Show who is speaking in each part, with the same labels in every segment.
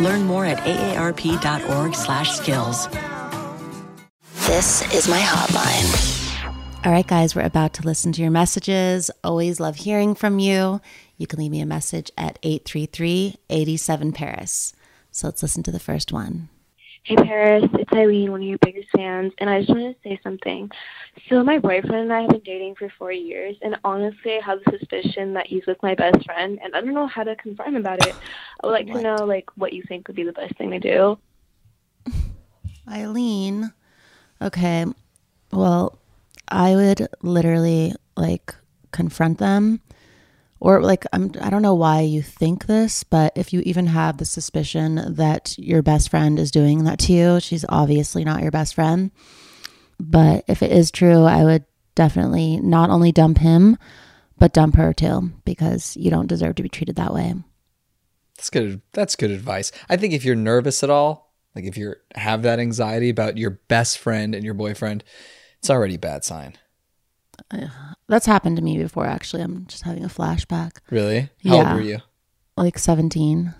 Speaker 1: Learn more at aarp.org/skills.
Speaker 2: This is my hotline.
Speaker 3: All right, guys, we're about to listen to your messages. Always love hearing from you. You can leave me a message at 833 87 Paris. So let's listen to the first one.
Speaker 4: Hey Paris, it's Eileen, one of your biggest fans, and I just wanted to say something. So my boyfriend and I have been dating for four years, and honestly, I have the suspicion that he's with my best friend, and I don't know how to confront him about it. I would like
Speaker 3: What?
Speaker 4: to know like what you think would be the best thing to do.
Speaker 3: Eileen. Okay. Well, I would literally like confront them or like I'm I don't know why you think this, but if you even have the suspicion that your best friend is doing that to you, she's obviously not your best friend. But if it is true, I would definitely not only dump him, but dump her too because you don't deserve to be treated that way.
Speaker 5: That's good. That's good advice. I think if you're nervous at all, like if you have that anxiety about your best friend and your boyfriend, it's already a bad sign.
Speaker 3: Uh, That's happened to me before actually. I'm just having a flashback.
Speaker 5: Really? How
Speaker 3: Yeah.
Speaker 5: old were you?
Speaker 3: like 17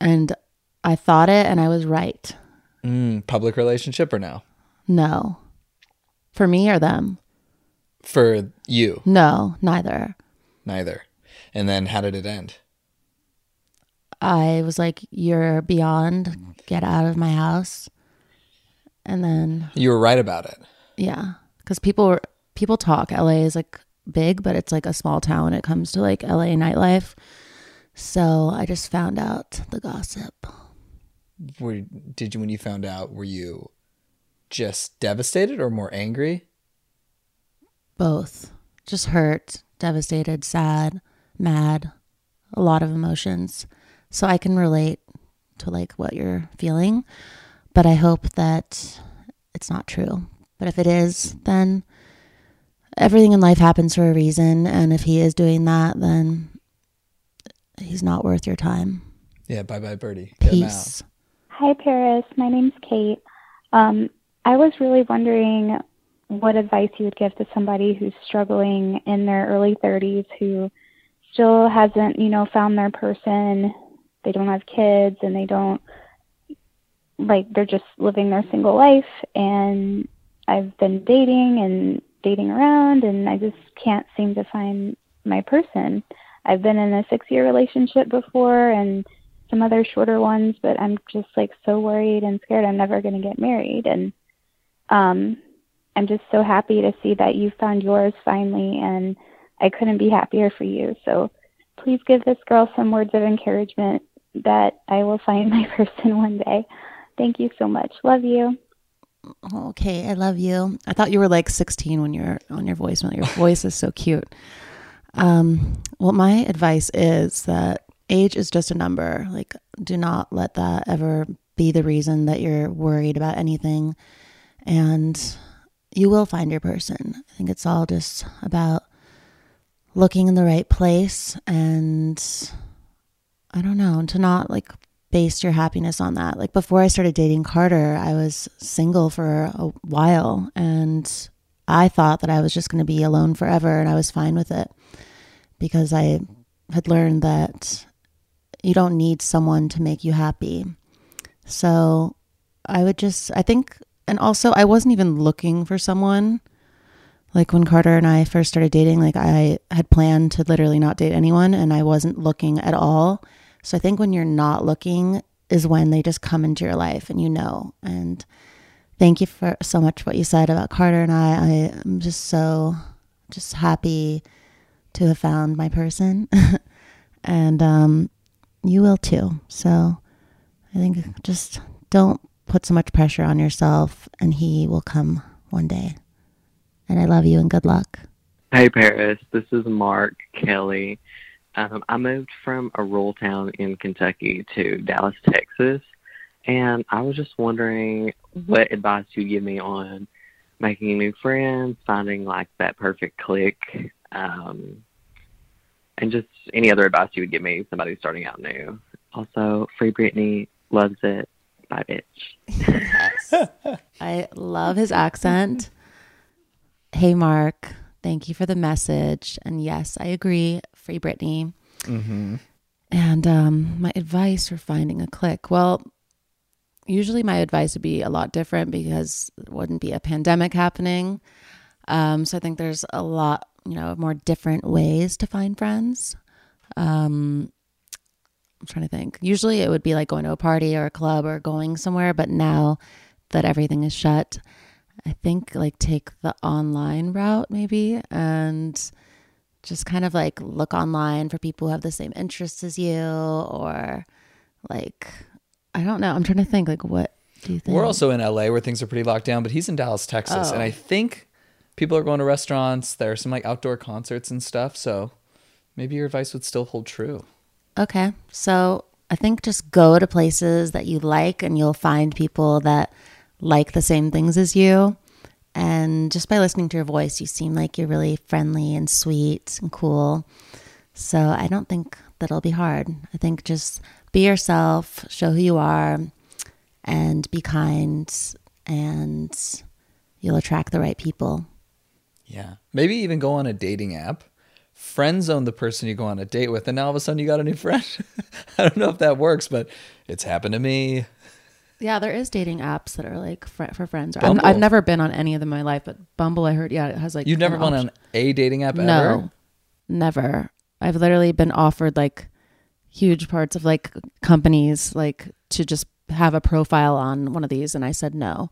Speaker 3: and i thought it and i was right
Speaker 5: Mm, public relationship or no?
Speaker 3: no for me or them
Speaker 5: For you,
Speaker 3: no neither
Speaker 5: neither. And then how did it end?
Speaker 3: i was like you're beyond get out of my house and then
Speaker 5: You were right about it.
Speaker 3: yeah because people were people talk la is like big but it's like a small town. When it comes to like la nightlife. So i just found out the gossip.
Speaker 5: Were, did you, when you found out, were you just devastated or more angry?
Speaker 3: both. Just hurt devastated sad mad a lot of emotions. So i can relate to like what you're feeling but i hope that it's not true. But if it is then everything in life happens for a reason and if he is doing that then he's not worth your time
Speaker 5: Yeah, bye bye, Birdie. Get him out.
Speaker 3: peace
Speaker 6: Hi, Paris. My name's Kate. Um, I was really wondering what advice you would give to somebody who's struggling in their early 30s who still hasn't, you know, found their person. They don't have kids and they don't, like, they're just living their single life. And I've been dating and dating around, and I just can't seem to find my person. I've been in a six year relationship before and some other shorter ones, but I'm just like so worried and scared I'm never going to get married. And um, I'm just so happy to see that you found yours finally, and I couldn't be happier for you. So please give this girl some words of encouragement that I will find my person one day. Thank you so much. Love you.
Speaker 3: Okay, I love you. I thought you were like 16 when you're on your voicemail. Your voice is so cute. Um, well, my advice is that age is just a number. Like, do not let that ever be the reason that you're worried about anything. And you will find your person. I think it's all just about looking in the right place and I don't know, to not like base your happiness on that. Like before I started dating Carter, I was single for a while and I thought that I was just going to be alone forever and I was fine with it because I had learned that you don't need someone to make you happy. So I would just, I think, and also I wasn't even looking for someone. Like when Carter and I first started dating, like I had planned to literally not date anyone and I wasn't looking at all. So I think when you're not looking is when they just come into your life and you know. And thank you for so much what you said about Carter and I. I am just so just happy to have found my person. and um you will too. So I think just don't put so much pressure on yourself and he will come one day. And I love you and good luck.
Speaker 7: Hey Paris, this is Mark Kelly. Um, I moved from a rural town in Kentucky to Dallas, Texas, and I was just wondering what advice you give me on making new friends, finding like that perfect click, um, and just any other advice you would give me, somebody starting out new. Also, Free Britney loves it. Bye, bitch.
Speaker 3: yes. I love his accent. Hey, Mark. Thank you for the message. And yes, I agree. Free Britney.
Speaker 5: Mm-hmm.
Speaker 3: And um, my advice for finding a click. Well, usually my advice would be a lot different because there wouldn't be a pandemic happening. Um, so I think there's a lot, you know, more different ways to find friends. Um, I'm trying to think. Usually it would be like going to a party or a club or going somewhere, but now that everything is shut, I think like take the online route maybe and just kind of like look online for people who have the same interests as you or like I don't know. I'm trying to think like what do you think?
Speaker 5: We're also in LA where things are pretty locked down, but he's in Dallas, Texas,
Speaker 3: Oh.
Speaker 5: and I oh. think people are going to restaurants. There are some like outdoor concerts and stuff, so maybe your advice would still hold true.
Speaker 3: Okay. So I think just go to places that you like and you'll find people that like the same things as you. And just by listening to your voice, you seem like you're really friendly and sweet and cool. So I don't think that'll be hard. I think just be yourself, show who you are, and be kind, and you'll attract the right people.
Speaker 5: Yeah. Maybe even go on a dating app, friend zone the person you go on a date with, and now all of a sudden you got a new friend. I don't know if that works, but it's happened to me.
Speaker 3: Yeah, there is dating apps that are like fr- for friends. I've, I've never been on any of them in my life, but Bumble, I heard, yeah, it has like.
Speaker 5: You've never been
Speaker 3: option-
Speaker 5: on a dating app ever?
Speaker 3: No, never. I've literally been offered like huge parts of like companies like to just have a profile on one of these, and I said no.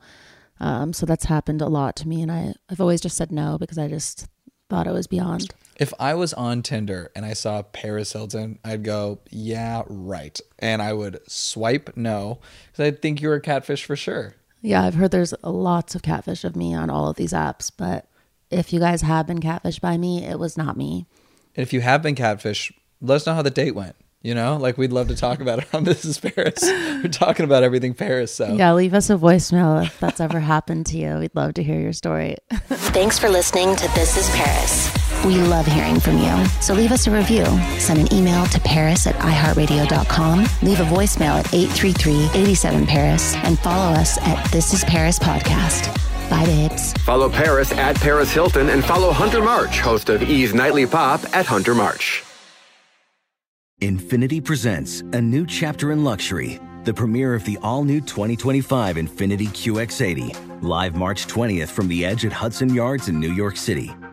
Speaker 3: Um, so that's happened a lot to me, and I I've always just said no because I just thought it was beyond.
Speaker 5: If I was on Tinder and I saw Paris Hilton, I'd go, yeah, right. And I would swipe no because I'd think you were a catfish for sure.
Speaker 3: Yeah, I've heard there's lots of catfish of me on all of these apps, but if you guys have been catfished by me, it was not me.
Speaker 5: And if you have been catfish, let us know how the date went. You know, like we'd love to talk about it on This is Paris. We're talking about everything Paris. So
Speaker 3: Yeah, leave us a voicemail if that's ever happened to you. We'd love to hear your story.
Speaker 2: Thanks for listening to This is Paris. We love hearing from you. So leave us a review. Send an email to paris at iheartradio.com. Leave a voicemail at 833-87-PARIS. And follow us at This is Paris Podcast. Bye, babes.
Speaker 8: Follow Paris at Paris Hilton and follow Hunter March, host of E's Nightly Pop at Hunter March.
Speaker 9: Infiniti presents a new chapter in luxury, the premiere of the all new 2025 Infiniti QX80, live March 20th from the edge at Hudson Yards in New York City,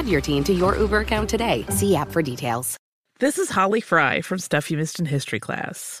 Speaker 10: Add your teen to your Uber account today. See app for details.
Speaker 11: This is Holly Fry from Stuff You Missed in History class.